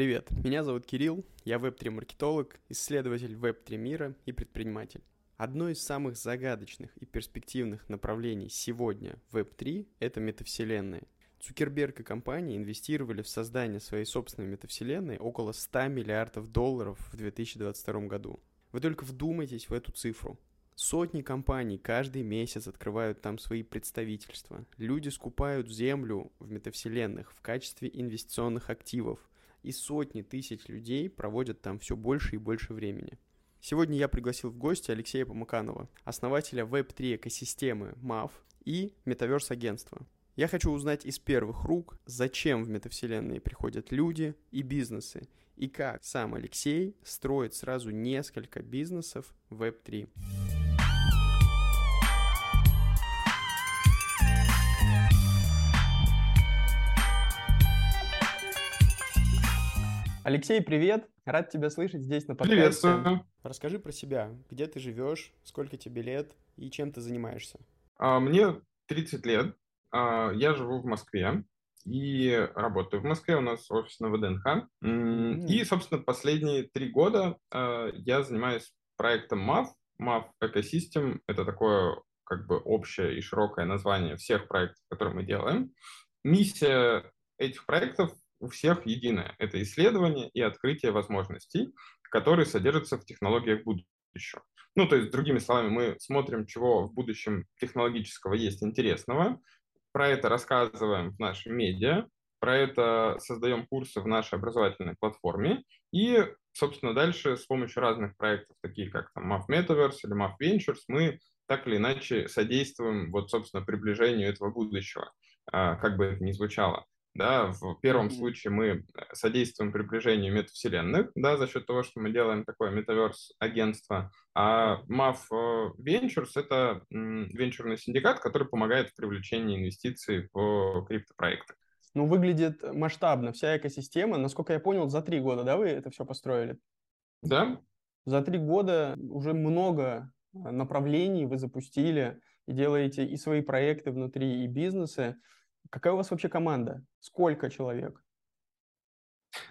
Привет, меня зовут Кирилл, я веб-3-маркетолог, исследователь веб-3 мира и предприниматель. Одно из самых загадочных и перспективных направлений сегодня в Web3 – это метавселенные. Цукерберг и компания инвестировали в создание своей собственной метавселенной около 100 миллиардов долларов в 2022 году. Вы только вдумайтесь в эту цифру. Сотни компаний каждый месяц открывают там свои представительства. Люди скупают землю в метавселенных в качестве инвестиционных активов – и сотни тысяч людей проводят там все больше и больше времени. Сегодня я пригласил в гости Алексея Помаканова, основателя Web3 экосистемы MAV и Metaverse агентства. Я хочу узнать из первых рук, зачем в метавселенные приходят люди и бизнесы, и как сам Алексей строит сразу несколько бизнесов в Web3. Алексей, привет! Рад тебя слышать здесь на подкасте. Приветствую. Расскажи про себя. Где ты живешь, сколько тебе лет и чем ты занимаешься? А, мне 30 лет. А, я живу в Москве и работаю в Москве. У нас офис на ВДНХ. И, собственно, последние три года а, я занимаюсь проектом MAV. MAV Ecosystem — это такое как бы общее и широкое название всех проектов, которые мы делаем. Миссия этих проектов у всех единое. Это исследование и открытие возможностей, которые содержатся в технологиях будущего. Ну, то есть, другими словами, мы смотрим, чего в будущем технологического есть интересного, про это рассказываем в нашем медиа, про это создаем курсы в нашей образовательной платформе и, собственно, дальше с помощью разных проектов, таких как там MAF Metaverse или MAF Ventures, мы так или иначе содействуем вот, собственно, приближению этого будущего, а, как бы это ни звучало. Да, в первом случае мы э, содействуем приближению метавселенных, да, за счет того, что мы делаем такое метаверс агентство, а MAF э, Ventures — это венчурный синдикат, который помогает в привлечении инвестиций в криптопроекты. Ну, выглядит масштабно, вся экосистема. Насколько я понял, за три года, да, вы это все построили? Да. За три года уже много э, направлений вы запустили и делаете и свои проекты внутри, и бизнесы. Какая у вас вообще команда? Сколько человек?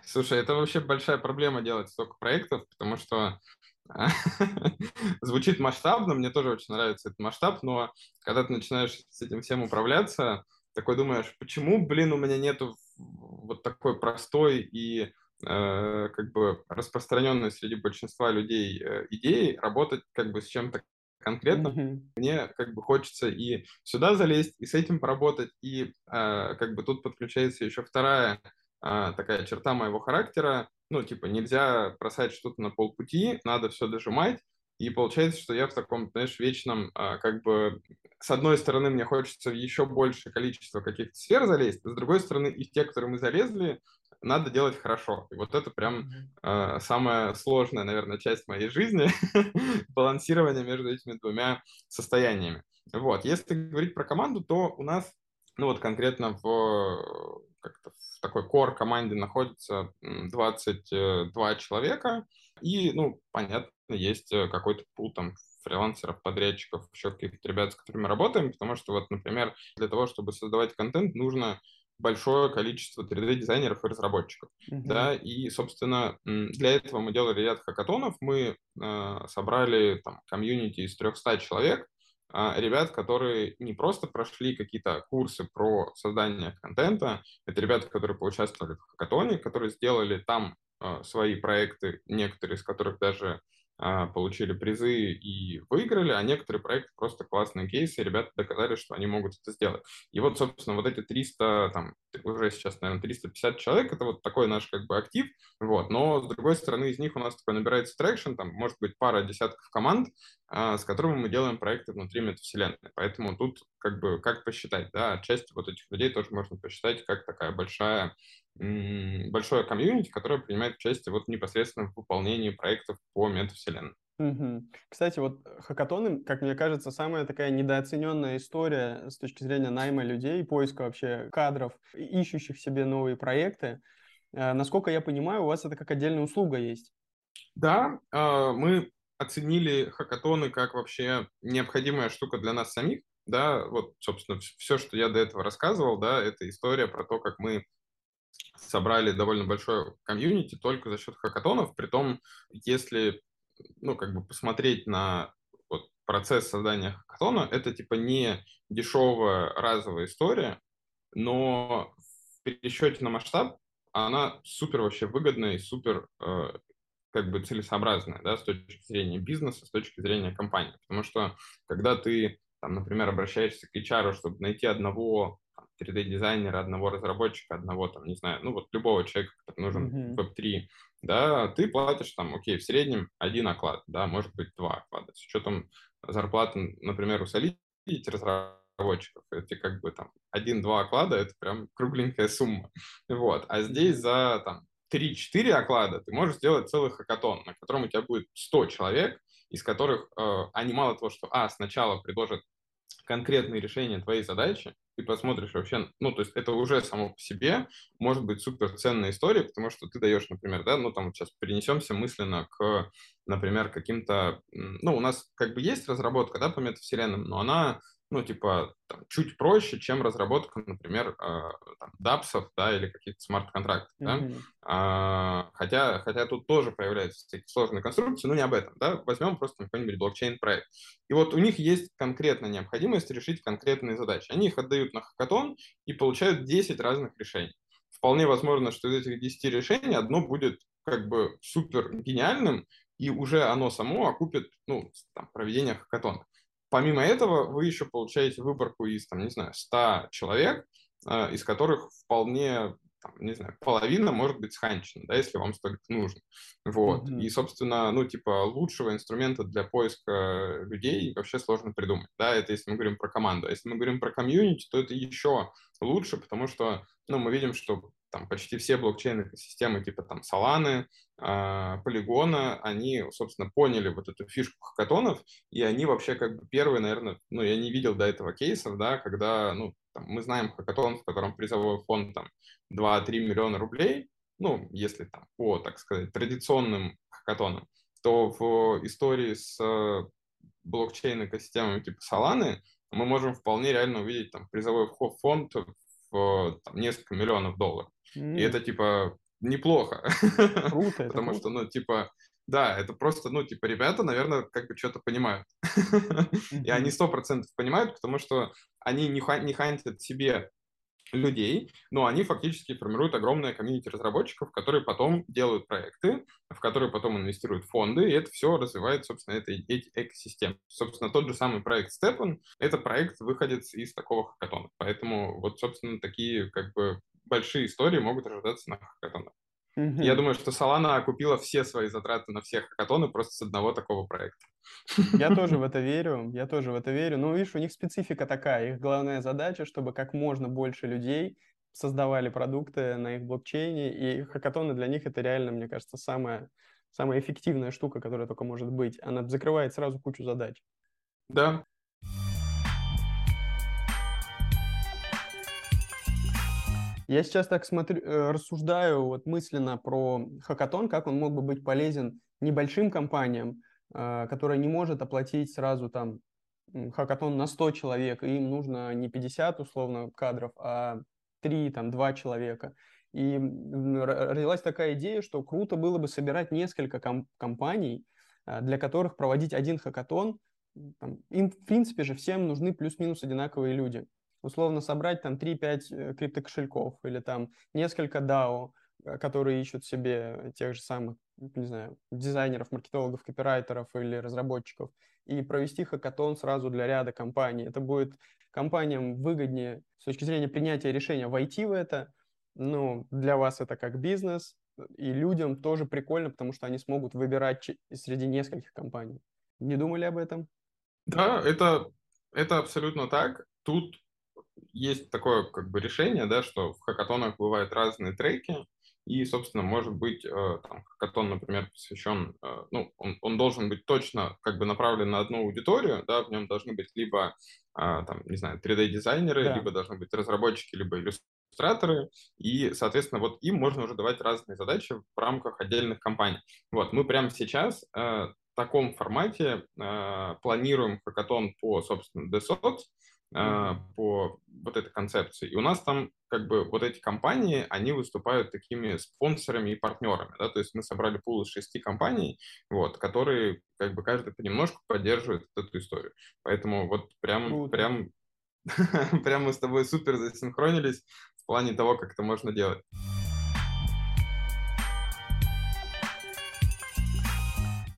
Слушай, это вообще большая проблема делать столько проектов, потому что звучит масштабно, мне тоже очень нравится этот масштаб, но когда ты начинаешь с этим всем управляться, такой думаешь, почему, блин, у меня нету вот такой простой и э, как бы распространенной среди большинства людей э, идеи работать как бы с чем-то конкретно mm-hmm. мне как бы хочется и сюда залезть, и с этим поработать, и э, как бы тут подключается еще вторая э, такая черта моего характера, ну, типа, нельзя бросать что-то на полпути, надо все дожимать, и получается, что я в таком, знаешь, вечном, э, как бы, с одной стороны, мне хочется еще большее количество каких-то сфер залезть, с другой стороны, и те, которые мы залезли, надо делать хорошо. И вот это прям э, самая сложная, наверное, часть моей жизни, балансирование между этими двумя состояниями. Вот, если говорить про команду, то у нас, ну вот конкретно в, как-то в такой core команде находится 22 человека, и, ну, понятно, есть э, какой-то пул там фрилансеров, подрядчиков, еще каких-то ребят, с которыми работаем, потому что вот, например, для того, чтобы создавать контент, нужно большое количество 3D-дизайнеров и разработчиков. Mm-hmm. Да, и, собственно, для этого мы делали ряд хакатонов. Мы э, собрали там комьюнити из 300 человек, э, ребят, которые не просто прошли какие-то курсы про создание контента, это ребята, которые поучаствовали в хакатоне, которые сделали там э, свои проекты, некоторые из которых даже получили призы и выиграли, а некоторые проекты просто классные кейсы, и ребята доказали, что они могут это сделать. И вот, собственно, вот эти 300, там, уже сейчас, наверное, 350 человек, это вот такой наш как бы актив, вот, но с другой стороны из них у нас такой набирается traction, там, может быть, пара десятков команд, а, с которыми мы делаем проекты внутри метавселенной, поэтому тут как бы как посчитать, да, часть вот этих людей тоже можно посчитать как такая большая большое комьюнити, которое принимает участие вот непосредственно в выполнении проектов по метавселенной. Угу. Кстати, вот хакатоны, как мне кажется, самая такая недооцененная история с точки зрения найма людей, поиска вообще кадров, ищущих себе новые проекты. Э, насколько я понимаю, у вас это как отдельная услуга есть. Да, а, мы оценили хакатоны как вообще необходимая штука для нас самих. Да, вот, собственно, все, что я до этого рассказывал, да, это история про то, как мы собрали довольно большое комьюнити только за счет хакатонов, при том, если, ну, как бы посмотреть на вот процесс создания хакатона, это типа не дешевая разовая история, но в пересчете на масштаб она супер вообще выгодная и супер э, как бы целесообразная, да, с точки зрения бизнеса, с точки зрения компании. Потому что когда ты, там, например, обращаешься к HR, чтобы найти одного 3D-дизайнера, одного разработчика, одного, там, не знаю, ну вот любого человека, который нужен mm-hmm. Web3, да, ты платишь там, окей, в среднем один оклад, да, может быть два оклада. С учетом зарплаты, например, у Solidity разработчиков, это как бы там один-два оклада, это прям кругленькая сумма. Вот. А здесь за там 3-4 оклада ты можешь сделать целый хакатон, на котором у тебя будет 100 человек, из которых э, они мало того, что, а, сначала предложат конкретные решения твоей задачи, ты посмотришь вообще, ну, то есть это уже само по себе может быть супер ценная история, потому что ты даешь, например, да, ну, там вот сейчас перенесемся мысленно к, например, каким-то, ну, у нас как бы есть разработка, да, по метавселенным, но она ну, типа, там, чуть проще, чем разработка, например, э, там, дапсов, да, или каких-то смарт-контрактов, mm-hmm. да, а, хотя, хотя тут тоже появляются такие сложные конструкции, но не об этом, да, возьмем просто какой-нибудь блокчейн-проект. И вот у них есть конкретная необходимость решить конкретные задачи. Они их отдают на хакатон и получают 10 разных решений. Вполне возможно, что из этих 10 решений одно будет как бы супер гениальным, и уже оно само окупит ну, там, проведение хакатона. Помимо этого, вы еще получаете выборку из, там, не знаю, 100 человек, э, из которых вполне, там, не знаю, половина может быть сханчена, да, если вам столько нужно. Вот. Mm-hmm. И, собственно, ну, типа, лучшего инструмента для поиска людей вообще сложно придумать, да, это если мы говорим про команду. А если мы говорим про комьюнити, то это еще лучше, потому что, ну, мы видим, что там почти все блокчейн-экосистемы типа там Solana, Полигона, они, собственно, поняли вот эту фишку хакатонов, и они вообще как бы первые, наверное, ну, я не видел до этого кейсов, да, когда, ну, там, мы знаем хакатон, в котором призовой фонд там 2-3 миллиона рублей, ну, если там по, так сказать, традиционным хакатонам, то в истории с блокчейн-экосистемами типа Solana мы можем вполне реально увидеть там призовой фонд в там, несколько миллионов долларов. Mm. И это типа неплохо. Круто. Потому что, ну, типа, да, это просто, ну, типа, ребята, наверное, как бы что-то понимают. И они сто процентов понимают, потому что они не, не хантят себе людей, но они фактически формируют огромное комьюнити разработчиков, которые потом делают проекты, в которые потом инвестируют фонды, и это все развивает, собственно, это, эти экосистемы. Собственно, тот же самый проект Stepan — это проект выходит из такого хакатона. Поэтому вот, собственно, такие как бы большие истории могут ожидаться на хакатонах. Mm-hmm. Я думаю, что Solana окупила все свои затраты на все хакатоны просто с одного такого проекта. Я тоже в это верю, я тоже в это верю. Но видишь, у них специфика такая. Их главная задача, чтобы как можно больше людей создавали продукты на их блокчейне, и хакатоны для них это реально, мне кажется, самая, самая эффективная штука, которая только может быть. Она закрывает сразу кучу задач. Да, Я сейчас так смотрю, э, рассуждаю вот мысленно про хакатон, как он мог бы быть полезен небольшим компаниям, а, которая не может оплатить сразу там хакатон на 100 человек, и им нужно не 50 условно кадров, а 3, там, 2 человека. И родилась такая идея, что круто было бы собирать несколько ком- компаний, а, для которых проводить один хакатон. Там, им, в принципе же, всем нужны плюс-минус одинаковые люди условно собрать там 3-5 э, криптокошельков или там несколько DAO, э, которые ищут себе тех же самых, не знаю, дизайнеров, маркетологов, копирайтеров или разработчиков, и провести хакатон сразу для ряда компаний. Это будет компаниям выгоднее с точки зрения принятия решения войти в это, ну, для вас это как бизнес, и людям тоже прикольно, потому что они смогут выбирать среди нескольких компаний. Не думали об этом? Да, это, это абсолютно так. Тут есть такое как бы решение, да, что в хакатонах бывают разные треки, и, собственно, может быть, э, там, хакатон, например, посвящен, э, ну, он, он должен быть точно как бы направлен на одну аудиторию, да, в нем должны быть либо, а, там, не знаю, 3D-дизайнеры, да. либо должны быть разработчики, либо иллюстраторы, и, соответственно, вот им можно уже давать разные задачи в рамках отдельных компаний. Вот, мы прямо сейчас э, в таком формате планируем хакатон по, собственно, mm-hmm. По вот этой концепции. И у нас там как бы вот эти компании, они выступают такими спонсорами и партнерами, да, то есть мы собрали пул из шести компаний, вот, которые как бы каждый понемножку поддерживает эту историю. Поэтому вот прям, Круто. прям, прям мы с тобой супер засинхронились в плане того, как это можно делать.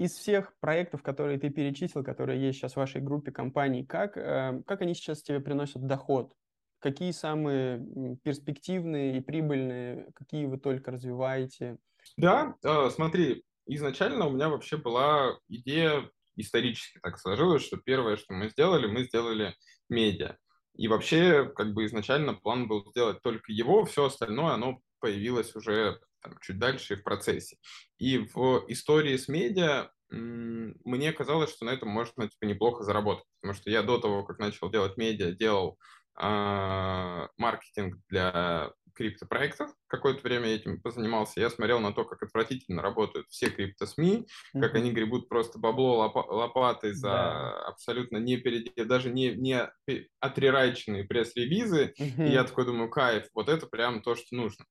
Из всех проектов, которые ты перечислил, которые есть сейчас в вашей группе компаний, как, э, как они сейчас тебе приносят доход? Какие самые перспективные и прибыльные, какие вы только развиваете? Да, э, смотри, изначально у меня вообще была идея, исторически так сложилось, что первое, что мы сделали, мы сделали медиа. И вообще, как бы изначально план был сделать только его, все остальное, оно появилось уже там, чуть дальше в процессе. И в истории с медиа мне казалось, что на этом можно типа, неплохо заработать, потому что я до того, как начал делать медиа, делал э, маркетинг для криптопроектов. Какое-то время этим позанимался. Я смотрел на то, как отвратительно работают все крипто-СМИ, mm-hmm. как они гребут просто бабло лоп- лопатой за да. абсолютно не перед... даже не, не отрерайченные пресс-релизы. Mm-hmm. И я такой думаю, кайф, вот это прям то, что нужно.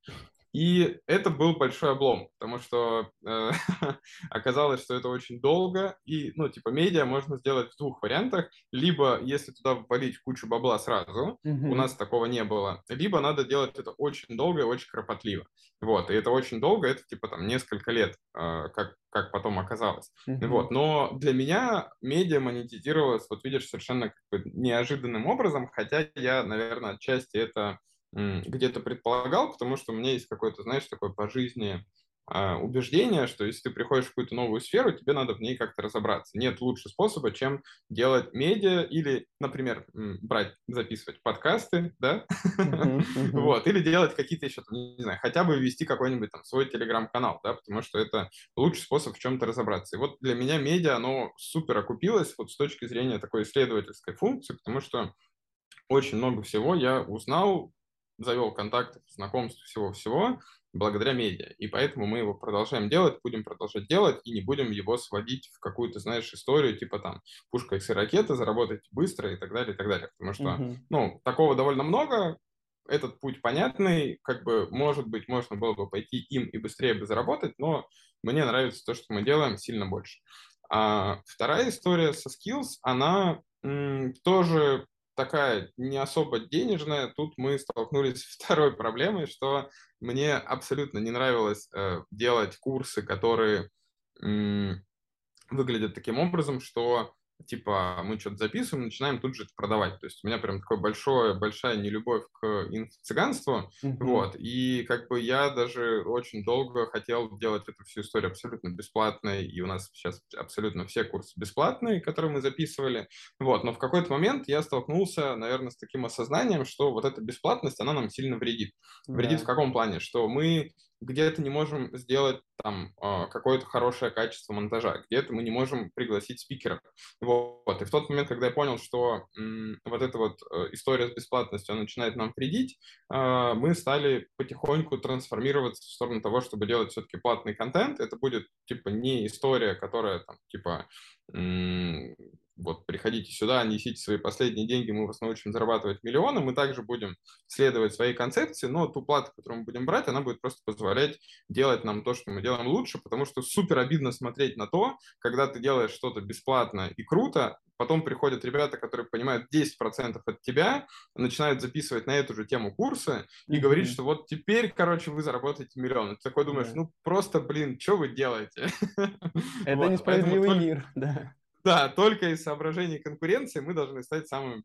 И это был большой облом, потому что э, оказалось, что это очень долго, и, ну, типа, медиа можно сделать в двух вариантах. Либо, если туда ввалить кучу бабла сразу, mm-hmm. у нас такого не было, либо надо делать это очень долго и очень кропотливо. Вот, и это очень долго, это, типа, там, несколько лет, э, как, как потом оказалось. Mm-hmm. Вот, но для меня медиа монетизировалась, вот видишь, совершенно как бы неожиданным образом, хотя я, наверное, отчасти это где-то предполагал, потому что у меня есть какое-то, знаешь, такое по жизни а, убеждение, что если ты приходишь в какую-то новую сферу, тебе надо в ней как-то разобраться. Нет лучше способа, чем делать медиа или, например, брать, записывать подкасты, да, вот, или делать какие-то еще, не знаю, хотя бы вести какой-нибудь там свой телеграм-канал, да, потому что это лучший способ в чем-то разобраться. И вот для меня медиа, оно супер окупилось вот с точки зрения такой исследовательской функции, потому что очень много всего я узнал завел контактов, знакомств, всего-всего благодаря медиа. И поэтому мы его продолжаем делать, будем продолжать делать и не будем его сводить в какую-то, знаешь, историю типа там пушка и ракеты, заработать быстро и так далее, и так далее. Потому что, uh-huh. ну, такого довольно много, этот путь понятный, как бы, может быть, можно было бы пойти им и быстрее бы заработать, но мне нравится то, что мы делаем, сильно больше. А вторая история со Skills, она м, тоже такая не особо денежная, тут мы столкнулись с второй проблемой, что мне абсолютно не нравилось э, делать курсы, которые выглядят таким образом, что типа мы что-то записываем, начинаем тут же это продавать. То есть у меня прям такое большое, большая нелюбовь к инфо-цыганству, mm-hmm. вот, и как бы я даже очень долго хотел делать эту всю историю абсолютно бесплатной, и у нас сейчас абсолютно все курсы бесплатные, которые мы записывали, вот, но в какой-то момент я столкнулся, наверное, с таким осознанием, что вот эта бесплатность, она нам сильно вредит. Вредит yeah. в каком плане? Что мы где-то не можем сделать там а, какое-то хорошее качество монтажа, где-то мы не можем пригласить спикеров. Вот. И в тот момент, когда я понял, что вот эта вот э, история с бесплатностью начинает нам вредить, а, мы стали потихоньку трансформироваться в сторону того, чтобы делать все-таки платный контент. Это будет типа не история, которая там типа вот приходите сюда, несите свои последние деньги, мы вас научим зарабатывать миллионы, мы также будем следовать своей концепции, но ту плату, которую мы будем брать, она будет просто позволять делать нам то, что мы делаем лучше, потому что супер обидно смотреть на то, когда ты делаешь что-то бесплатно и круто, потом приходят ребята, которые понимают 10% от тебя, начинают записывать на эту же тему курсы и mm-hmm. говорить, что вот теперь, короче, вы заработаете миллион. Ты такой думаешь, yeah. ну просто, блин, что вы делаете? Это несправедливый мир, да. Да, только из соображений конкуренции мы должны стать самыми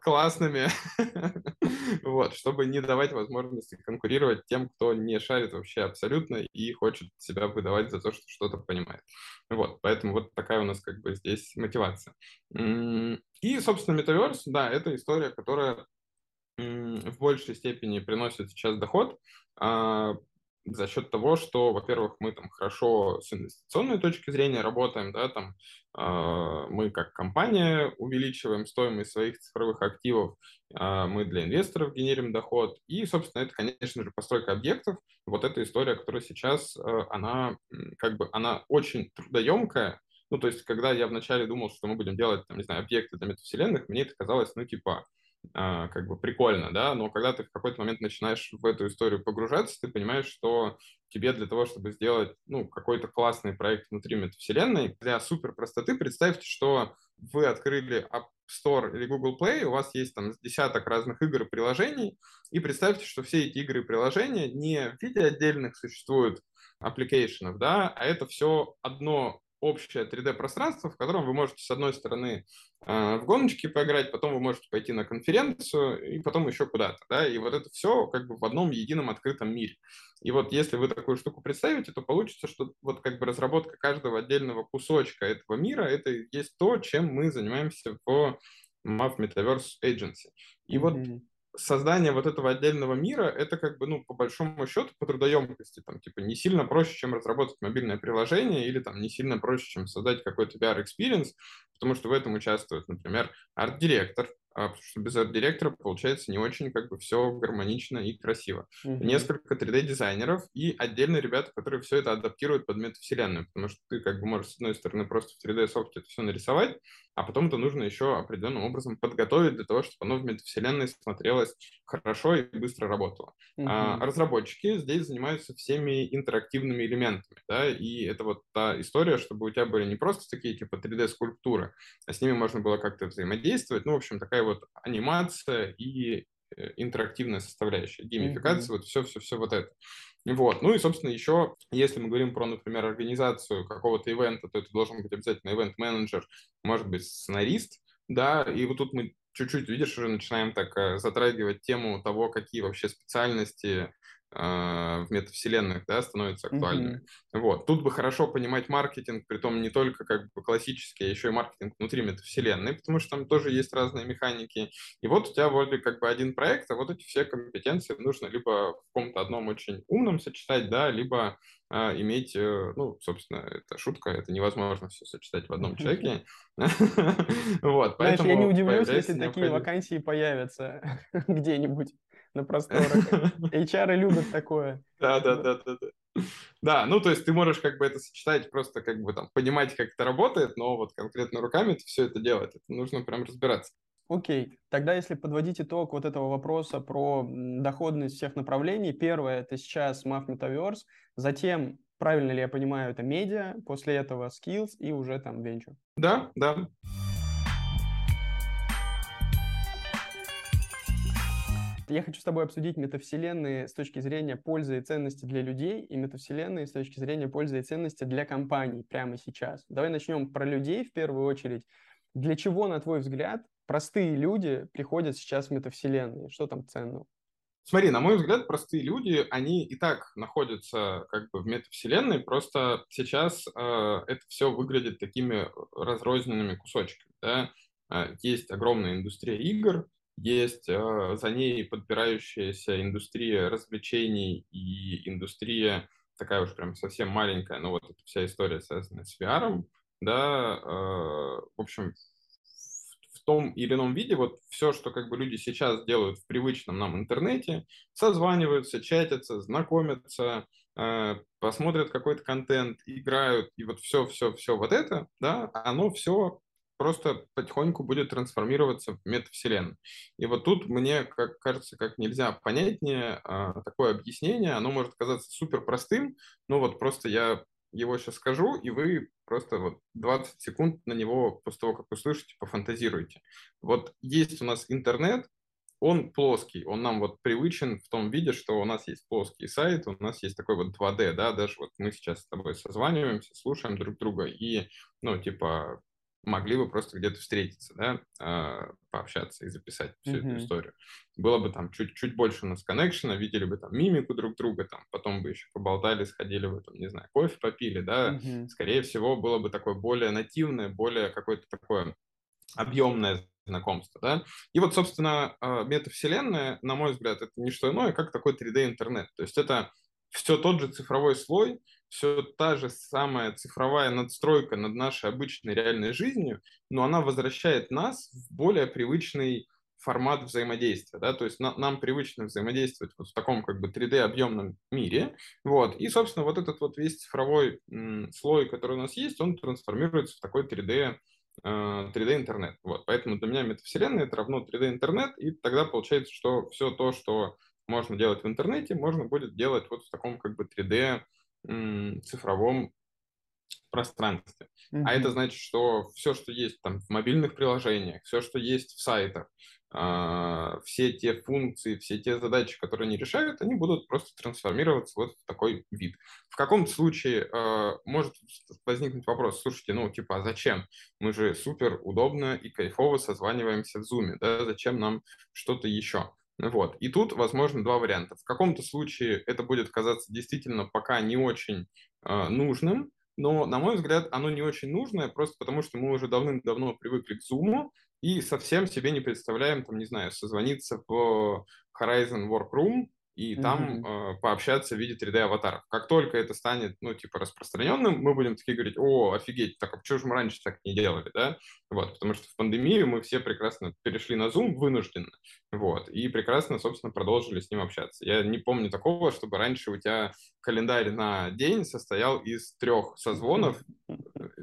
классными, вот, чтобы не давать возможности конкурировать тем, кто не шарит вообще абсолютно и хочет себя выдавать за то, что что-то понимает. Вот, поэтому вот такая у нас как бы здесь мотивация. И, собственно, Metaverse, да, это история, которая в большей степени приносит сейчас доход, а, за счет того, что, во-первых, мы там хорошо с инвестиционной точки зрения работаем, да, там мы как компания увеличиваем стоимость своих цифровых активов, э, мы для инвесторов генерим доход, и, собственно, это, конечно же, постройка объектов. Вот эта история, которая сейчас, э, она как бы, она очень трудоемкая, ну, то есть, когда я вначале думал, что мы будем делать, там, не знаю, объекты для метавселенных, мне это казалось, ну, типа, а, как бы прикольно, да, но когда ты в какой-то момент начинаешь в эту историю погружаться, ты понимаешь, что тебе для того, чтобы сделать, ну, какой-то классный проект внутри метавселенной, для супер простоты представьте, что вы открыли App Store или Google Play, у вас есть там десяток разных игр и приложений, и представьте, что все эти игры и приложения не в виде отдельных существуют application ов, да, а это все одно общее 3D-пространство, в котором вы можете, с одной стороны, э, в гоночки поиграть, потом вы можете пойти на конференцию и потом еще куда-то, да, и вот это все как бы в одном едином открытом мире. И вот если вы такую штуку представите, то получится, что вот как бы разработка каждого отдельного кусочка этого мира, это есть то, чем мы занимаемся в MAV Metaverse Agency. И mm-hmm. вот создание вот этого отдельного мира, это как бы, ну, по большому счету, по трудоемкости, там, типа, не сильно проще, чем разработать мобильное приложение, или там не сильно проще, чем создать какой-то VR-experience, потому что в этом участвует, например, арт-директор, а, потому что без арт-директора получается не очень как бы все гармонично и красиво. Mm-hmm. Несколько 3D-дизайнеров и отдельные ребята, которые все это адаптируют под метавселенную, потому что ты как бы можешь с одной стороны просто в 3D-софте это все нарисовать, а потом это нужно еще определенным образом подготовить для того, чтобы оно в метавселенной смотрелось хорошо и быстро работало. Mm-hmm. А разработчики здесь занимаются всеми интерактивными элементами, да, и это вот та история, чтобы у тебя были не просто такие типа 3D-скульптуры, а с ними можно было как-то взаимодействовать, ну, в общем, такая вот анимация и э, интерактивная составляющая, геймификация, mm-hmm. вот все-все-все вот это. Вот. Ну и, собственно, еще, если мы говорим про, например, организацию какого-то ивента, то это должен быть обязательно ивент-менеджер, может быть, сценарист, да, и вот тут мы чуть-чуть, видишь, уже начинаем так э, затрагивать тему того, какие вообще специальности в метавселенных, да, становятся актуальными. Mm-hmm. Вот. Тут бы хорошо понимать маркетинг, при том не только как бы классический, а еще и маркетинг внутри метавселенной, потому что там тоже есть разные механики. И вот у тебя вроде как бы один проект, а вот эти все компетенции нужно либо в каком-то одном очень умном сочетать, да, либо а, иметь, э, ну, собственно, это шутка, это невозможно все сочетать в одном человеке. Вот, поэтому... я не удивлюсь, если такие вакансии появятся где-нибудь на просторах. HR любят такое. Да, да, да, да, да. Да, ну то есть ты можешь как бы это сочетать, просто как бы там понимать, как это работает, но вот конкретно руками ты все это делать, это нужно прям разбираться. Окей, тогда если подводить итог вот этого вопроса про доходность всех направлений, первое это сейчас MAF Metaverse, затем, правильно ли я понимаю, это медиа, после этого skills и уже там venture. Да, да. Я хочу с тобой обсудить метавселенные с точки зрения пользы и ценности для людей и метавселенные с точки зрения пользы и ценности для компаний прямо сейчас. Давай начнем про людей в первую очередь. Для чего, на твой взгляд, простые люди приходят сейчас в метавселенные? Что там ценного? Смотри, на мой взгляд, простые люди, они и так находятся как бы в метавселенной, просто сейчас э, это все выглядит такими разрозненными кусочками. Да? Э, есть огромная индустрия игр, есть э, за ней подбирающаяся индустрия развлечений и индустрия такая уж прям совсем маленькая, но вот эта вся история связанная с VR, да, э, в общем, в том или ином виде вот все, что как бы люди сейчас делают в привычном нам интернете, созваниваются, чатятся, знакомятся, э, посмотрят какой-то контент, играют, и вот все-все-все вот это, да, оно все просто потихоньку будет трансформироваться в метавселенную. И вот тут мне как, кажется, как нельзя понятнее а, такое объяснение. Оно может казаться супер простым, но вот просто я его сейчас скажу, и вы просто вот 20 секунд на него после того, как услышите, пофантазируйте. Вот есть у нас интернет, он плоский, он нам вот привычен в том виде, что у нас есть плоский сайт, у нас есть такой вот 2D, да, даже вот мы сейчас с тобой созваниваемся, слушаем друг друга, и, ну, типа, могли бы просто где-то встретиться, да, э, пообщаться и записать всю mm-hmm. эту историю. Было бы там чуть-чуть больше у нас коннекшена, видели бы там мимику друг друга, там, потом бы еще поболтали, сходили бы, там, не знаю, кофе попили, да, mm-hmm. скорее всего, было бы такое более нативное, более какое-то такое объемное знакомство, да. И вот, собственно, э, метавселенная, на мой взгляд, это не что иное, как такой 3D-интернет. То есть это все тот же цифровой слой, все та же самая цифровая надстройка над нашей обычной реальной жизнью, но она возвращает нас в более привычный формат взаимодействия, да, то есть на, нам привычно взаимодействовать вот в таком как бы 3D объемном мире, вот, и, собственно, вот этот вот весь цифровой м, слой, который у нас есть, он трансформируется в такой 3D 3D-интернет. Вот, поэтому для меня метавселенная это равно 3D-интернет, и тогда получается, что все то, что можно делать в интернете, можно будет делать вот в таком как бы 3D цифровом пространстве. Mm-hmm. А это значит, что все, что есть там в мобильных приложениях, все, что есть в сайтах, э, все те функции, все те задачи, которые они решают, они будут просто трансформироваться вот в такой вид. В каком-то случае э, может возникнуть вопрос, слушайте, ну типа, а зачем? Мы же супер удобно и кайфово созваниваемся в Zoom, да, зачем нам что-то еще? Вот. И тут, возможно, два варианта. В каком-то случае это будет казаться действительно пока не очень э, нужным, но, на мой взгляд, оно не очень нужное, просто потому что мы уже давным-давно привыкли к Zoom и совсем себе не представляем, там, не знаю, созвониться в Horizon Workroom и там mm-hmm. э, пообщаться в виде 3D-аватаров. Как только это станет, ну, типа, распространенным, мы будем такие говорить, о, офигеть, так а почему же мы раньше так не делали, да? Вот, потому что в пандемию мы все прекрасно перешли на Zoom вынужденно, вот, и прекрасно, собственно, продолжили с ним общаться. Я не помню такого, чтобы раньше у тебя календарь на день состоял из трех созвонов,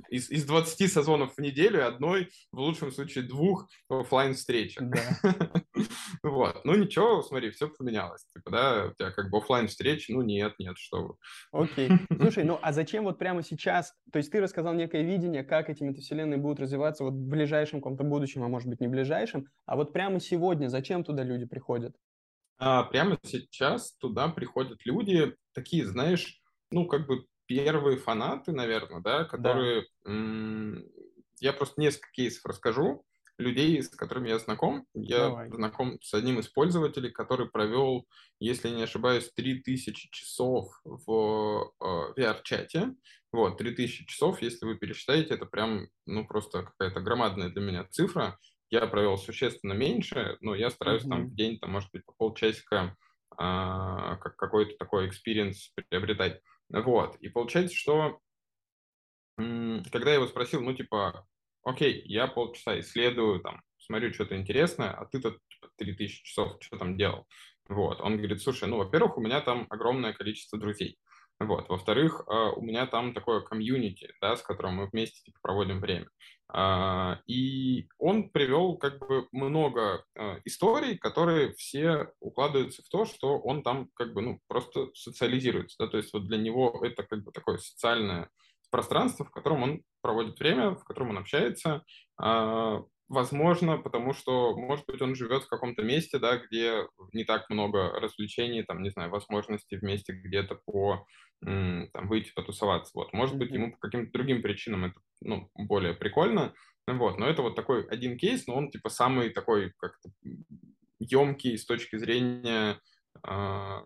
из, из 20 созвонов в неделю одной, в лучшем случае, двух офлайн встречах. Да. Вот. Ну ничего, смотри, все поменялось. Типа, да, у тебя как бы офлайн встречи, ну нет, нет, что вы. Окей. Слушай, ну а зачем вот прямо сейчас, то есть ты рассказал некое видение, как эти метавселенные будут развиваться вот в ближайшем каком-то будущем, а может быть не ближайшем, а вот прямо сегодня зачем туда люди приходят? А, прямо сейчас туда приходят люди, такие, знаешь, ну как бы первые фанаты, наверное, да, которые... Да. М- я просто несколько кейсов расскажу людей, с которыми я знаком. Я Давай. знаком с одним из пользователей, который провел, если не ошибаюсь, 3000 часов в э, VR-чате. Вот, 3000 часов, если вы пересчитаете, это прям, ну, просто какая-то громадная для меня цифра. Я провел существенно меньше, но я стараюсь mm-hmm. там в день, там, может быть, по полчасика а, как какой-то такой experience приобретать. Вот, и получается, что когда я его спросил, ну, типа, окей, я полчаса исследую, там, смотрю что-то интересное, а ты тут типа, 3000 часов что там делал? Вот, он говорит, слушай, ну, во-первых, у меня там огромное количество друзей. Вот. Во-вторых, а, у меня там такое комьюнити, да, с которым мы вместе типа, проводим время. А, и он привел как бы много а, историй, которые все укладываются в то, что он там как бы ну, просто социализируется. Да? То есть вот для него это как бы такое социальное пространство, в котором он проводит время, в котором он общается. А, возможно, потому что, может быть, он живет в каком-то месте, да, где не так много развлечений, там, не знаю, возможностей вместе где-то по там, выйти потусоваться. Вот. Может быть, ему по каким-то другим причинам это ну, более прикольно. Вот. Но это вот такой один кейс, но он типа самый такой как-то емкий с точки зрения э,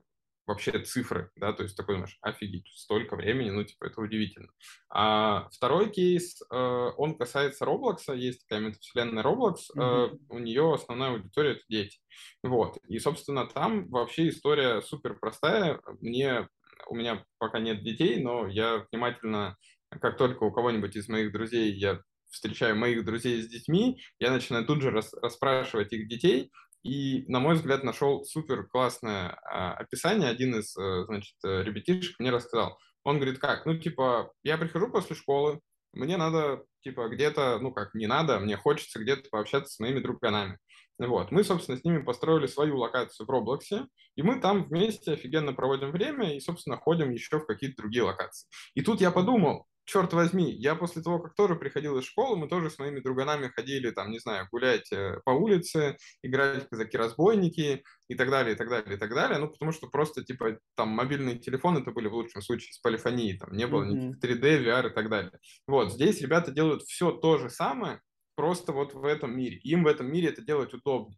вообще цифры, да, то есть такой думаешь, офигеть, столько времени, ну, типа, это удивительно. А второй кейс, э, он касается Roblox, есть такая метавселенная Roblox, mm-hmm. э, у нее основная аудитория — это дети, вот, и, собственно, там вообще история супер простая, мне, у меня пока нет детей, но я внимательно, как только у кого-нибудь из моих друзей я встречаю моих друзей с детьми, я начинаю тут же рас, расспрашивать их детей, и, на мой взгляд, нашел супер классное а, описание. Один из, а, значит, э, ребятишек мне рассказал. Он говорит, как, ну, типа, я прихожу после школы, мне надо, типа, где-то, ну, как, не надо, мне хочется где-то пообщаться с моими друганами. Вот. Мы, собственно, с ними построили свою локацию в Роблоксе, и мы там вместе офигенно проводим время и, собственно, ходим еще в какие-то другие локации. И тут я подумал, черт возьми, я после того, как тоже приходил из школы, мы тоже с моими друганами ходили, там, не знаю, гулять э, по улице, играть в казаки-разбойники и так далее, и так далее, и так далее. Ну, потому что просто, типа, там, мобильные телефоны это были в лучшем случае с полифонией, там, не было mm-hmm. никаких 3D, VR и так далее. Вот, здесь ребята делают все то же самое, просто вот в этом мире. Им в этом мире это делать удобно.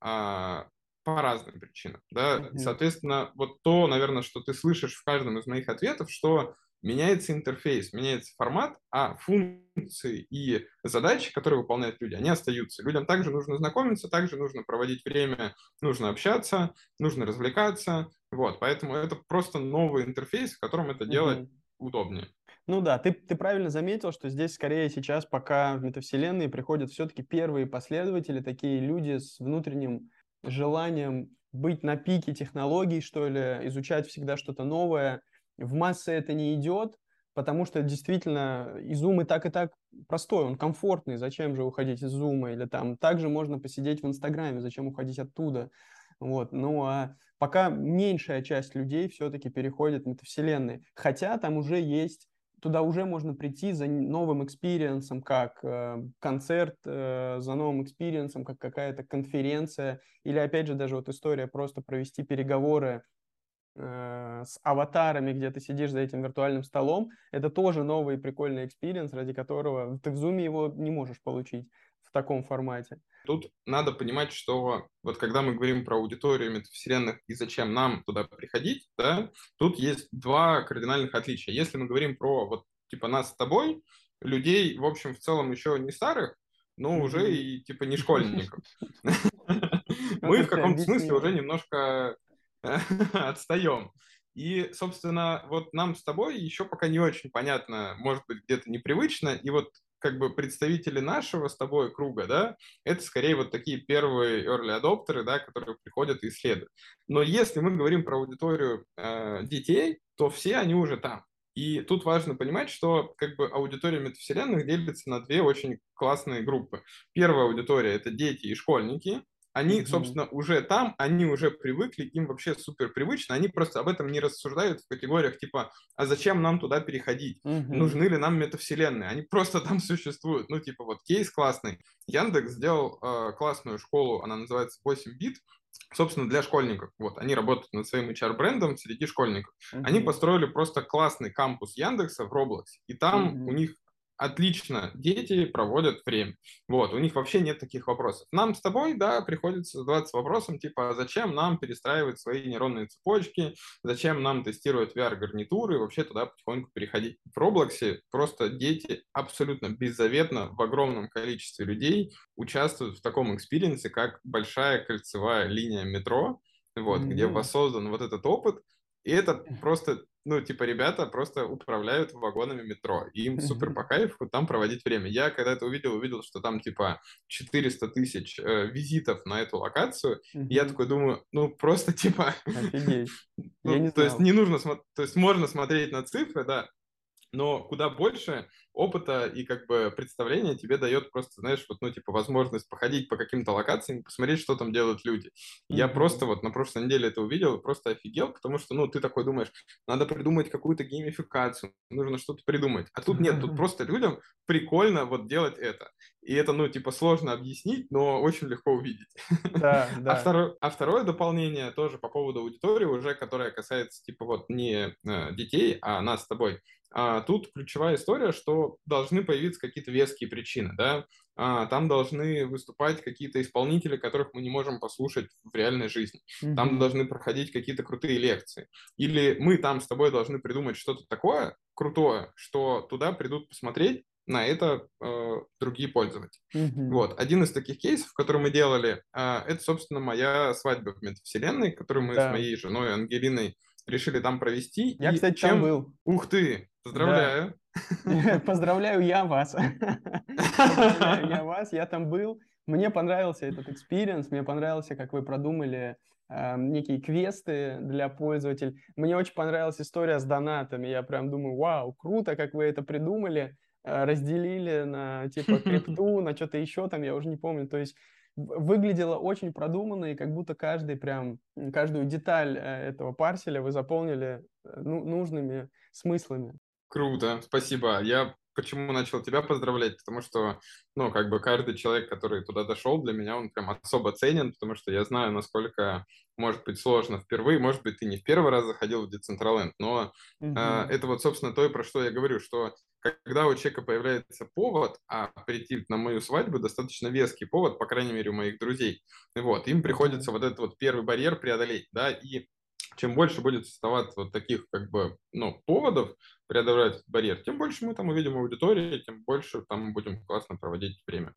А, по разным причинам, да, mm-hmm. соответственно, вот то, наверное, что ты слышишь в каждом из моих ответов, что меняется интерфейс, меняется формат, а функции и задачи, которые выполняют люди, они остаются. Людям также нужно знакомиться, также нужно проводить время, нужно общаться, нужно развлекаться. Вот, поэтому это просто новый интерфейс, в котором это делать mm-hmm. удобнее. Ну да, ты, ты правильно заметил, что здесь скорее сейчас пока в метавселенные приходят все-таки первые последователи, такие люди с внутренним желанием быть на пике технологий, что ли, изучать всегда что-то новое, в массы это не идет, потому что действительно и Zoom и так, и так простой, он комфортный, зачем же уходить из Zoom, или там также можно посидеть в Инстаграме, зачем уходить оттуда, вот, ну а пока меньшая часть людей все-таки переходит в метавселенные, хотя там уже есть туда уже можно прийти за новым experience ом, как э, концерт, э, за новым experience ом, как какая-то конференция, или, опять же, даже вот история просто провести переговоры с аватарами, где ты сидишь за этим виртуальным столом, это тоже новый прикольный experience, ради которого ты в Zoom его не можешь получить в таком формате. Тут надо понимать, что вот когда мы говорим про аудиторию метавселенных и зачем нам туда приходить, да, тут есть два кардинальных отличия. Если мы говорим про вот типа нас с тобой, людей, в общем, в целом еще не старых, но уже и типа не школьников. Мы в каком-то смысле уже немножко отстаем. И, собственно, вот нам с тобой еще пока не очень понятно, может быть, где-то непривычно. И вот как бы представители нашего с тобой круга, да, это скорее вот такие первые early адоптеры, да, которые приходят и исследуют. Но если мы говорим про аудиторию э, детей, то все они уже там. И тут важно понимать, что как бы аудитория метавселенных делится на две очень классные группы. Первая аудитория – это дети и школьники, они, mm-hmm. собственно, уже там, они уже привыкли, им вообще супер привычно, они просто об этом не рассуждают в категориях типа, а зачем нам туда переходить, mm-hmm. нужны ли нам метавселенные, они просто там существуют, ну типа вот кейс классный, Яндекс сделал э, классную школу, она называется 8 бит, собственно, для школьников. Вот, они работают над своим HR-брендом среди школьников. Uh-huh. Они построили просто классный кампус Яндекса в Roblox, и там uh-huh. у них отлично дети проводят время. Вот, у них вообще нет таких вопросов. Нам с тобой, да, приходится задаваться вопросом, типа, а зачем нам перестраивать свои нейронные цепочки, зачем нам тестировать VR-гарнитуры и вообще туда потихоньку переходить. В Роблоксе просто дети абсолютно беззаветно в огромном количестве людей участвуют в таком experience, как большая кольцевая линия метро, вот, mm-hmm. где воссоздан вот этот опыт, и это просто ну, типа, ребята просто управляют вагонами метро, и им супер по кайфу там проводить время. Я когда это увидел, увидел, что там, типа, 400 тысяч э, визитов на эту локацию, и я такой думаю, ну, просто, типа... Офигеть. ну, то есть не нужно, то есть можно смотреть на цифры, да, но куда больше опыта и как бы представления тебе дает просто, знаешь, вот, ну, типа, возможность походить по каким-то локациям, посмотреть, что там делают люди. Mm-hmm. Я просто вот на прошлой неделе это увидел и просто офигел, потому что, ну, ты такой думаешь, надо придумать какую-то геймификацию, нужно что-то придумать. А тут нет, тут просто людям прикольно вот делать это. И это, ну, типа, сложно объяснить, но очень легко увидеть. Да, да. А, второе, а второе дополнение тоже по поводу аудитории уже, которая касается, типа, вот не э, детей, а нас с тобой. А тут ключевая история, что должны появиться какие-то веские причины, да, а, там должны выступать какие-то исполнители, которых мы не можем послушать в реальной жизни, mm-hmm. там должны проходить какие-то крутые лекции, или мы там с тобой должны придумать что-то такое крутое, что туда придут посмотреть на это э, другие пользователи. Mm-hmm. Вот. Один из таких кейсов, который мы делали, э, это, собственно, моя свадьба в метавселенной, которую мы да. с моей женой Ангелиной решили там провести. Я, и кстати, чем... там был. Ух ты! Поздравляю. Поздравляю я вас. Поздравляю я вас, я там был. Мне понравился этот experience, мне понравился, как вы продумали э, некие квесты для пользователей. Мне очень понравилась история с донатами. Я прям думаю, вау, круто, как вы это придумали, э, разделили на типа крипту, на что-то еще там, я уже не помню. То есть выглядело очень продуманно, и как будто каждый прям, каждую деталь э, этого парселя вы заполнили э, ну, нужными смыслами. Круто, спасибо. Я почему начал тебя поздравлять, потому что, ну, как бы каждый человек, который туда дошел, для меня он прям особо ценен, потому что я знаю, насколько может быть сложно впервые, может быть, ты не в первый раз заходил в Decentraland, но угу. э, это вот, собственно, то, про что я говорю, что когда у человека появляется повод, а прийти на мою свадьбу достаточно веский повод, по крайней мере, у моих друзей, вот, им приходится вот этот вот первый барьер преодолеть, да, и чем больше будет оставаться вот таких как бы, ну, поводов преодолевать этот барьер, тем больше мы там увидим аудитории, тем больше там мы будем классно проводить время.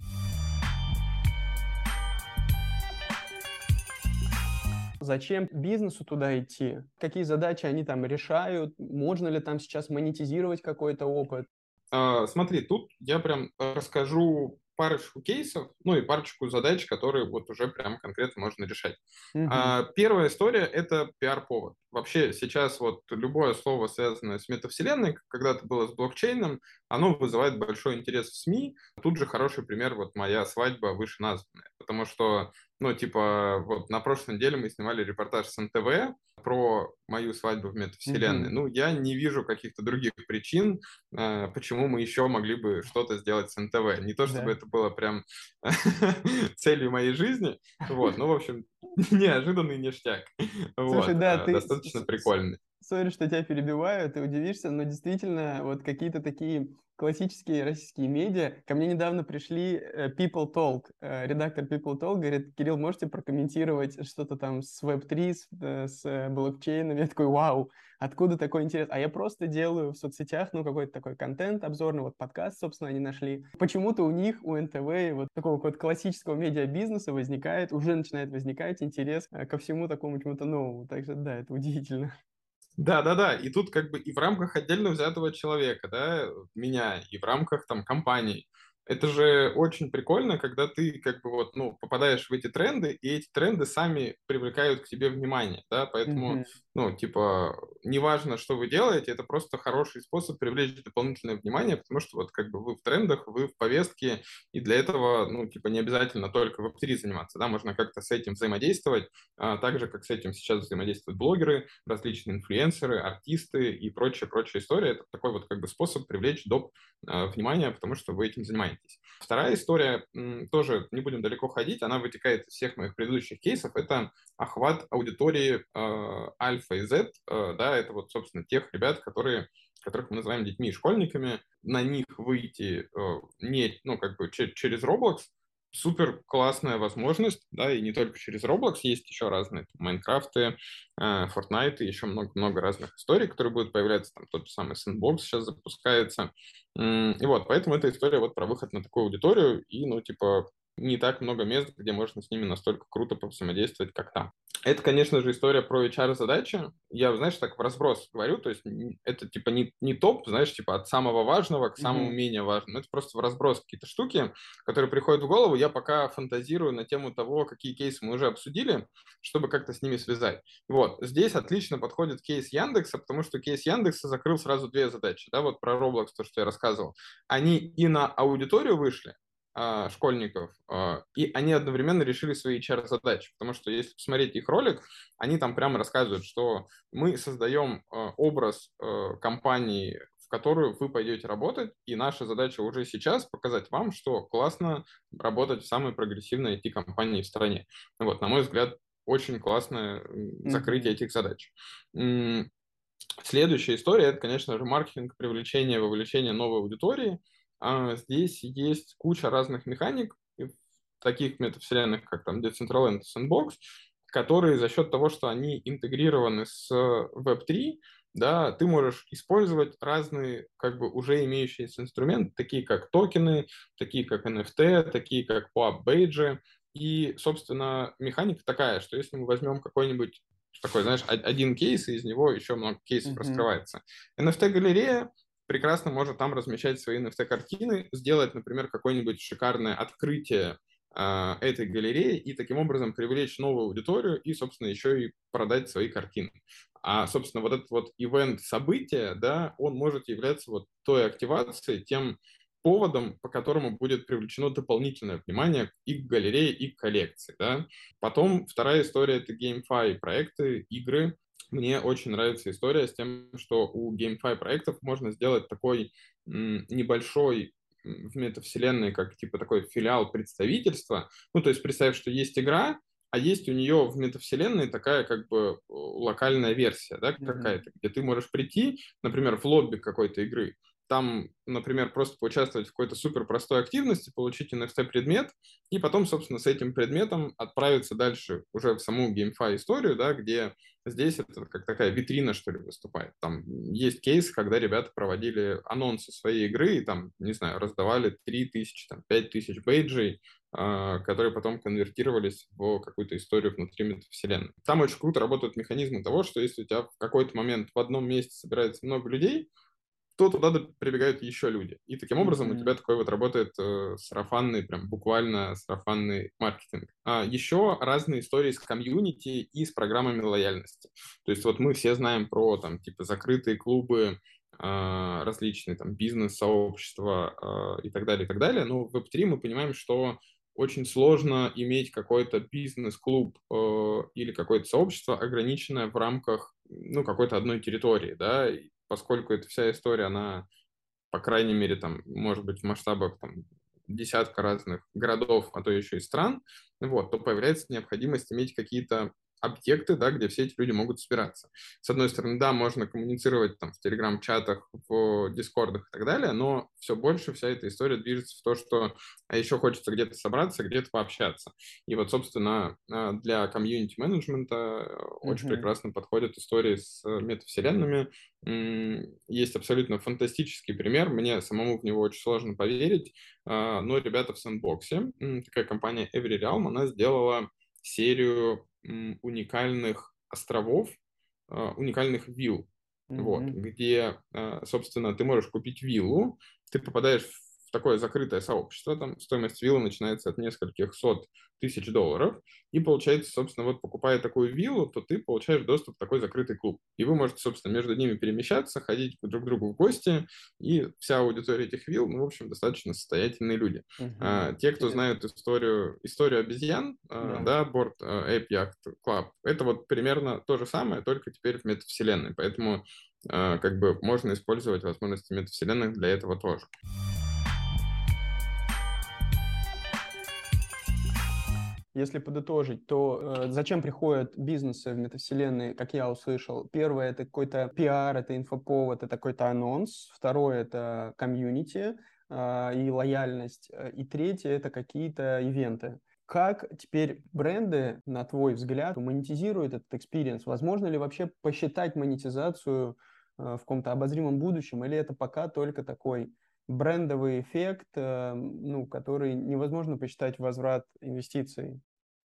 Зачем бизнесу туда идти? Какие задачи они там решают? Можно ли там сейчас монетизировать какой-то опыт? А, смотри, тут я прям расскажу парочку кейсов, ну и парочку задач, которые вот уже прям конкретно можно решать. Мгм. А, первая история — это пиар-повод. Вообще сейчас вот любое слово, связанное с метавселенной, когда-то было с блокчейном, оно вызывает большой интерес в СМИ. Тут же хороший пример вот моя свадьба вышеназванная, потому что ну, типа, вот на прошлой неделе мы снимали репортаж с НТВ про мою свадьбу в метавселенной. Мгм. Ну, я не вижу каких-то других причин, э, почему мы еще могли бы что-то сделать с НТВ. Не то, чтобы Да. это было прям целью моей жизни, вот, ну, в общем, неожиданный ништяк. Слушай, Вот, да, э, ты достаточно прикольный. Сори, что тебя перебиваю, ты удивишься, но действительно вот какие-то такие классические российские медиа. Ко мне недавно пришли э, People Talk, э, редактор People Talk, говорит, Кирилл, можете прокомментировать что-то там с Web3, с, э, с блокчейном? Я такой, вау, откуда такой интерес? А я просто делаю в соцсетях, ну, какой-то такой контент обзорный, вот подкаст, собственно, они нашли. Почему-то у них, у НТВ, вот такого вот классического медиабизнеса возникает, уже начинает возникать интерес ко всему такому чему-то новому. Так что да, это удивительно. Да, да, да. И тут как бы и в рамках отдельно взятого человека, да, меня, и в рамках там компаний. Это же очень прикольно, когда ты как бы вот, ну, попадаешь в эти тренды, и эти тренды сами привлекают к тебе внимание, да, поэтому, Мгм. Ну, типа, неважно, что вы делаете, это просто хороший способ привлечь дополнительное внимание, потому что вот как бы вы в трендах, вы в повестке, и для этого, ну, типа, не обязательно только в Web3 заниматься, да, можно как-то с этим взаимодействовать, а, так же, как с этим сейчас взаимодействуют блогеры, различные инфлюенсеры, артисты и прочая-прочая история. Это такой вот как бы способ привлечь доп. а, внимание, потому что вы этим занимаетесь. Вторая история, тоже не будем далеко ходить, она вытекает из всех моих предыдущих кейсов, это охват аудитории э, альфа и Z, э, да, это вот, собственно, тех ребят, которые которых мы называем детьми и школьниками, на них выйти э, не, ну, как бы че- через Roblox, супер классная возможность, да, и не только через Roblox, есть еще разные там, Майнкрафты, э, Fortnite, и еще много-много разных историй, которые будут появляться, там тот же самый Sandbox сейчас запускается, и вот, поэтому эта история вот про выход на такую аудиторию, и, ну, типа, не так много мест, где можно с ними настолько круто повзаимодействовать, как там. Это, конечно же, история про HR-задачи. Я, знаешь, так в разброс говорю, то есть это типа не, не топ, знаешь, типа от самого важного к самому Мгм. менее важному. Это просто в разброс какие-то штуки, которые приходят в голову. Я пока фантазирую на тему того, какие кейсы мы уже обсудили, чтобы как-то с ними связать. Вот, здесь отлично подходит кейс Яндекса, потому что кейс Яндекса закрыл сразу две задачи. Да, вот про Roblox, то, что я рассказывал. Они и на аудиторию вышли, школьников, а, и они одновременно решили свои HR-задачи, потому что если посмотреть их ролик, они там прямо рассказывают, что мы создаем а, образ а, компании, в которую вы пойдете работать, и наша задача уже сейчас показать вам, что классно работать в самой прогрессивной IT-компании в стране. Вот, на мой взгляд, очень классное закрытие Мгм. этих задач. Следующая история – это, конечно же, маркетинг, привлечение, вовлечение новой аудитории. А, Здесь есть куча разных механик, таких метавселенных, как там Decentraland и Sandbox, которые за счет того, что они интегрированы с Web3, да, ты можешь использовать разные, как бы, уже имеющиеся инструменты, такие как токены, такие как NFT, такие как POAP бейджи. И, собственно, механика такая, что если мы возьмем какой-нибудь такой, знаешь, од- один кейс, и из него еще много кейсов Мгм. раскрывается. NFT-галерея прекрасно может там размещать свои NFT-картины, сделать, например, какое-нибудь шикарное открытие а, этой галереи и таким образом привлечь новую аудиторию и, собственно, еще и продать свои картины. А, собственно, вот этот вот ивент события, да, он может являться вот той активацией, тем поводом, по которому будет привлечено дополнительное внимание и к галерее, и к коллекции, да. Потом вторая история — это GameFi проекты, игры. Мне очень нравится история с тем, что у GameFi проектов можно сделать такой небольшой в метавселенной, как типа такой филиал представительства. Ну, то есть представь, что есть игра, а есть у нее в метавселенной такая как бы локальная версия, да, какая-то, где ты можешь прийти, например, в лобби какой-то игры, там, например, просто поучаствовать в какой-то супер простой активности, получить NFT-предмет, и потом, собственно, с этим предметом отправиться дальше уже в саму GameFi историю, да, где здесь это как такая витрина, что ли, выступает. Там есть кейс, когда ребята проводили анонсы своей игры, и там, не знаю, раздавали 3000, там, 5000 бейджей, а, которые потом конвертировались в какую-то историю внутри метавселенной. Там очень круто работают механизмы того, что если у тебя в какой-то момент в одном месте собирается много людей, то туда прибегают еще люди. И таким образом mm-hmm. у тебя такой вот работает э, сарафанный, прям буквально сарафанный маркетинг. А еще разные истории с комьюнити и с программами лояльности. То есть вот мы все знаем про там типа закрытые клубы, э, различные там бизнес-сообщества э, и так далее, и так далее. Но в Web3 мы понимаем, что очень сложно иметь какой-то бизнес-клуб э, или какое-то сообщество, ограниченное в рамках ну, какой-то одной территории, да, поскольку эта вся история, она, по крайней мере, там, может быть, в масштабах там, десятка разных городов, а то еще и стран, вот, то появляется необходимость иметь какие-то объекты, да, где все эти люди могут собираться. С одной стороны, да, можно коммуницировать там в телеграм-чатах, в дискордах и так далее, но все больше вся эта история движется в то, что еще хочется где-то собраться, где-то пообщаться. И вот, собственно, а, для комьюнити-менеджмента mm-hmm. очень прекрасно подходят истории с метавселенными. Есть абсолютно фантастический пример, мне самому в него очень сложно поверить, а, но ребята в Sandbox, такая компания Every Realm, она сделала серию уникальных островов, а, уникальных вилл, mm-hmm. вот, где, а, собственно, ты можешь купить виллу, ты попадаешь такое закрытое сообщество, там стоимость виллы начинается от нескольких сот тысяч долларов, и получается, собственно, вот покупая такую виллу, то ты получаешь доступ в такой закрытый клуб. И вы можете, собственно, между ними перемещаться, ходить друг к другу в гости, и вся аудитория этих вилл, ну, в общем, достаточно состоятельные люди. Uh-huh. А, те, кто знают историю, историю обезьян, yeah. да, борт Ape Yacht Club, это вот примерно то же самое, только теперь в метавселенной. Поэтому а, как бы можно использовать возможности метавселенных для этого тоже. Если подытожить, то э, зачем приходят бизнесы в метавселенные, как я услышал? Первое — это какой-то пиар, это инфоповод, это какой-то анонс. Второе — это комьюнити э, и лояльность. И третье — это какие-то ивенты. Как теперь бренды, на твой взгляд, монетизируют этот experience? Возможно ли вообще посчитать монетизацию э, в каком-то обозримом будущем, или это пока только такой брендовый эффект, э, ну, который невозможно посчитать возврат инвестиций.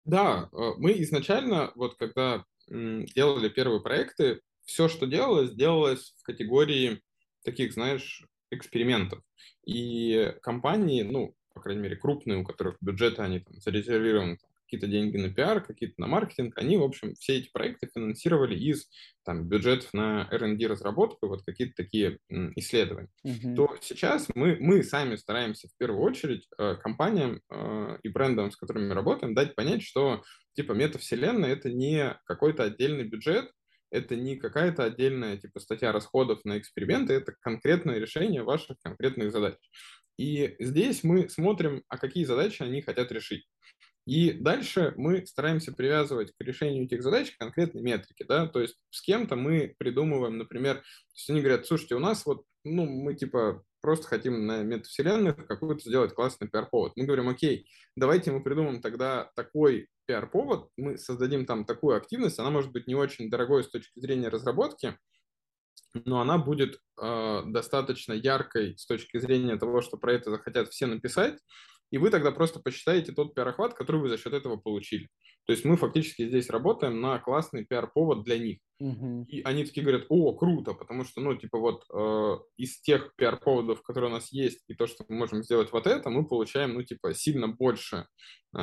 Да, э, мы изначально, вот когда делали первые проекты, все, что делалось, делалось в категории таких, знаешь, экспериментов. И компании, ну, по крайней мере, крупные, у которых бюджеты, они там зарезервированы какие-то деньги на пиар, какие-то на маркетинг, они, в общем, все эти проекты финансировали из там, бюджетов на R&D разработку, вот какие-то такие исследования. Mm-hmm. То сейчас мы, мы сами стараемся в первую очередь э, компаниям э, и брендам, с которыми мы работаем, дать понять, что типа метавселенная — это не какой-то отдельный бюджет, это не какая-то отдельная типа статья расходов на эксперименты, это конкретное решение ваших конкретных задач. И здесь мы смотрим, а какие задачи они хотят решить. И дальше мы стараемся привязывать к решению этих задач конкретные метрики, да, то есть с кем-то мы придумываем, например, то есть они говорят, слушайте, у нас вот, ну, мы типа просто хотим на метавселенных какой-то сделать классный пиар-повод. Мы говорим, окей, давайте мы придумаем тогда такой пиар-повод, мы создадим там такую активность, она может быть не очень дорогой с точки зрения разработки, но она будет э, достаточно яркой с точки зрения того, что про это захотят все написать, и вы тогда просто посчитаете тот пиар-охват, который вы за счет этого получили. То есть мы фактически здесь работаем на классный пиар-повод для них. Uh-huh. И они такие говорят, о, круто, потому что, ну, типа вот э, из тех пиар-поводов, которые у нас есть, и то, что мы можем сделать вот это, мы получаем, ну, типа, сильно больше э,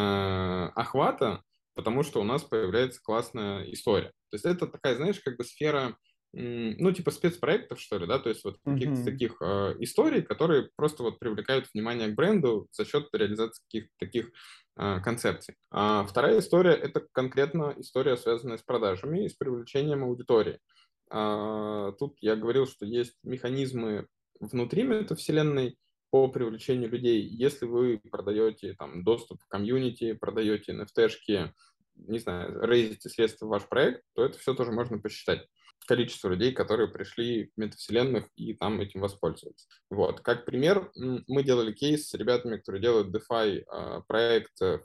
охвата, потому что у нас появляется классная история. То есть это такая, знаешь, как бы сфера ну, типа спецпроектов, что ли, да, то есть вот каких-то mm-hmm. таких э, историй, которые просто вот привлекают внимание к бренду за счет реализации каких-то таких э, концепций. А вторая история — это конкретно история, связанная с продажами и с привлечением аудитории. А, тут я говорил, что есть механизмы внутри метавселенной по привлечению людей. Если вы продаете там доступ в комьюнити, продаете NFT-шки, не знаю, рейзите средства в ваш проект, то это все тоже можно посчитать количество людей, которые пришли в метавселенных и там этим воспользовались. Вот. Как пример, мы делали кейс с ребятами, которые делают DeFi а, проект э,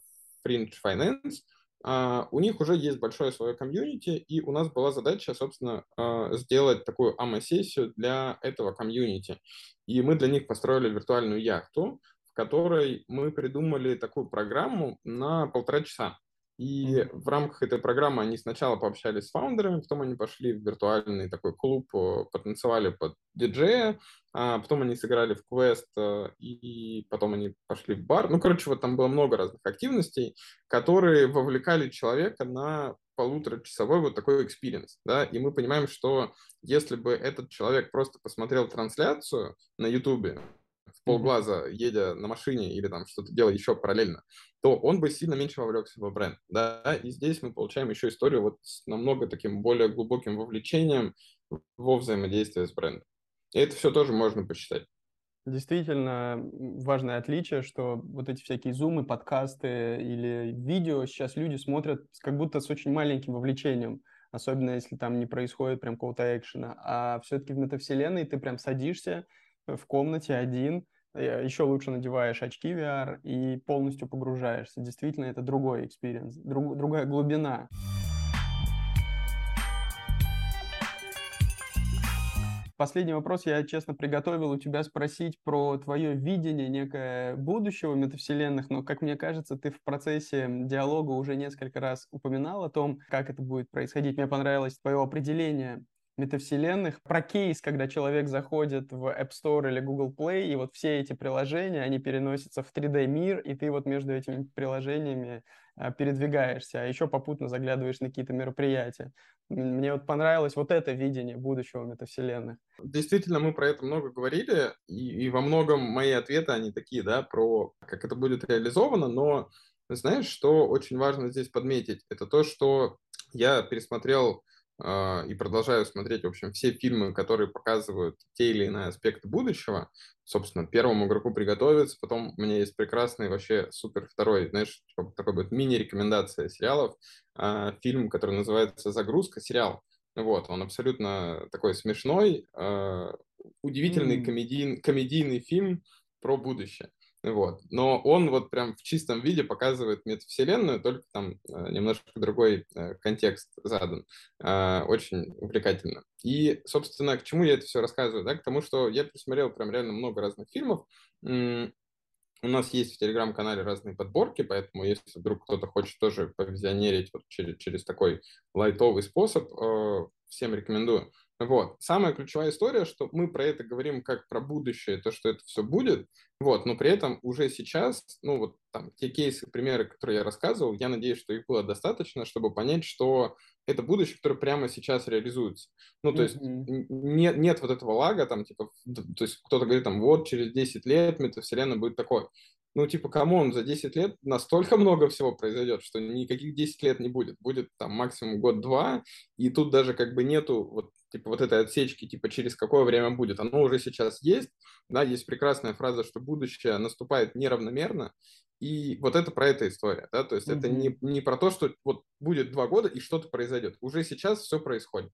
Fringe Finance. А, у них уже есть большое свое комьюнити, и у нас была задача, собственно, а, сделать такую АМА-сессию для этого комьюнити. И мы для них построили виртуальную яхту, в которой мы придумали такую программу на полтора часа. И в рамках этой программы они сначала пообщались с фаундерами, потом они пошли в виртуальный такой клуб, э, потанцевали под диджея, а потом они сыграли в квест, э, и потом они пошли в бар. Ну, короче, вот там было много разных активностей, которые вовлекали человека на полуторачасовой вот такой experience, да, и мы понимаем, что если бы этот человек просто посмотрел трансляцию на Ютубе, в полглаза, едя на машине или там что-то делая еще параллельно, то он бы сильно меньше вовлекся в бренд. Да? И здесь мы получаем еще историю вот с намного таким более глубоким вовлечением во взаимодействие с брендом. И это все тоже можно посчитать. Действительно важное отличие, что вот эти всякие зумы, подкасты или видео сейчас люди смотрят как будто с очень маленьким вовлечением, особенно если там не происходит прям какого-то экшена. А все-таки в метавселенной ты прям садишься в комнате один, э, еще лучше надеваешь очки VR и полностью погружаешься. Действительно, это другой experience, друг, другая глубина. Последний вопрос я, честно, приготовил у тебя спросить про твое видение некое будущего метавселенных, но, как мне кажется, ты в процессе диалога уже несколько раз упоминал о том, как это будет происходить. Мне понравилось твое определение метавселенных, про кейс, когда человек заходит в App Store или Google Play, и вот все эти приложения, они переносятся в 3D-мир, и ты вот между этими приложениями а, передвигаешься, а еще попутно заглядываешь на какие-то мероприятия. Мне вот понравилось вот это видение будущего метавселенных. Действительно, мы про это много говорили, и, и во многом мои ответы, они такие, да, про как это будет реализовано, но знаешь, что очень важно здесь подметить, это то, что я пересмотрел и продолжаю смотреть, в общем, все фильмы, которые показывают те или иные аспекты будущего. Собственно, первому игроку приготовиться, потом у меня есть прекрасный вообще супер второй, знаешь, типа такой вот мини-рекомендация сериалов, а, фильм, который называется «Загрузка», сериал. Вот, он абсолютно такой смешной, а, удивительный mm. комедий, комедийный фильм про будущее. Вот. Но он вот прям в чистом виде показывает метавселенную, только там э, немножко другой э, контекст задан. Э, очень увлекательно. И, собственно, к чему я это все рассказываю? Да? К тому, что я присмотрел прям реально много разных фильмов. У нас есть в телеграм-канале разные подборки, поэтому если вдруг кто-то хочет тоже повизионерить вот через, через такой лайтовый способ, всем рекомендую. Вот. Самая ключевая история, что мы про это говорим как про будущее, то, что это все будет, вот, но при этом уже сейчас, ну вот там те кейсы, примеры, которые я рассказывал, я надеюсь, что их было достаточно, чтобы понять, что это будущее, которое прямо сейчас реализуется. Ну, то mm-hmm. есть нет, нет вот этого лага, там, типа, то есть кто-то говорит, там, вот через 10 лет метавселенная будет такой ну, типа, come on, за 10 лет настолько много всего произойдет, что никаких 10 лет не будет. Будет там максимум год-два, и тут даже как бы нету вот, типа, вот этой отсечки, типа, через какое время будет. Оно уже сейчас есть, да, есть прекрасная фраза, что будущее наступает неравномерно, и вот это про эту история, да, то есть mm-hmm. это не, не про то, что вот будет два года и что-то произойдет. Уже сейчас все происходит.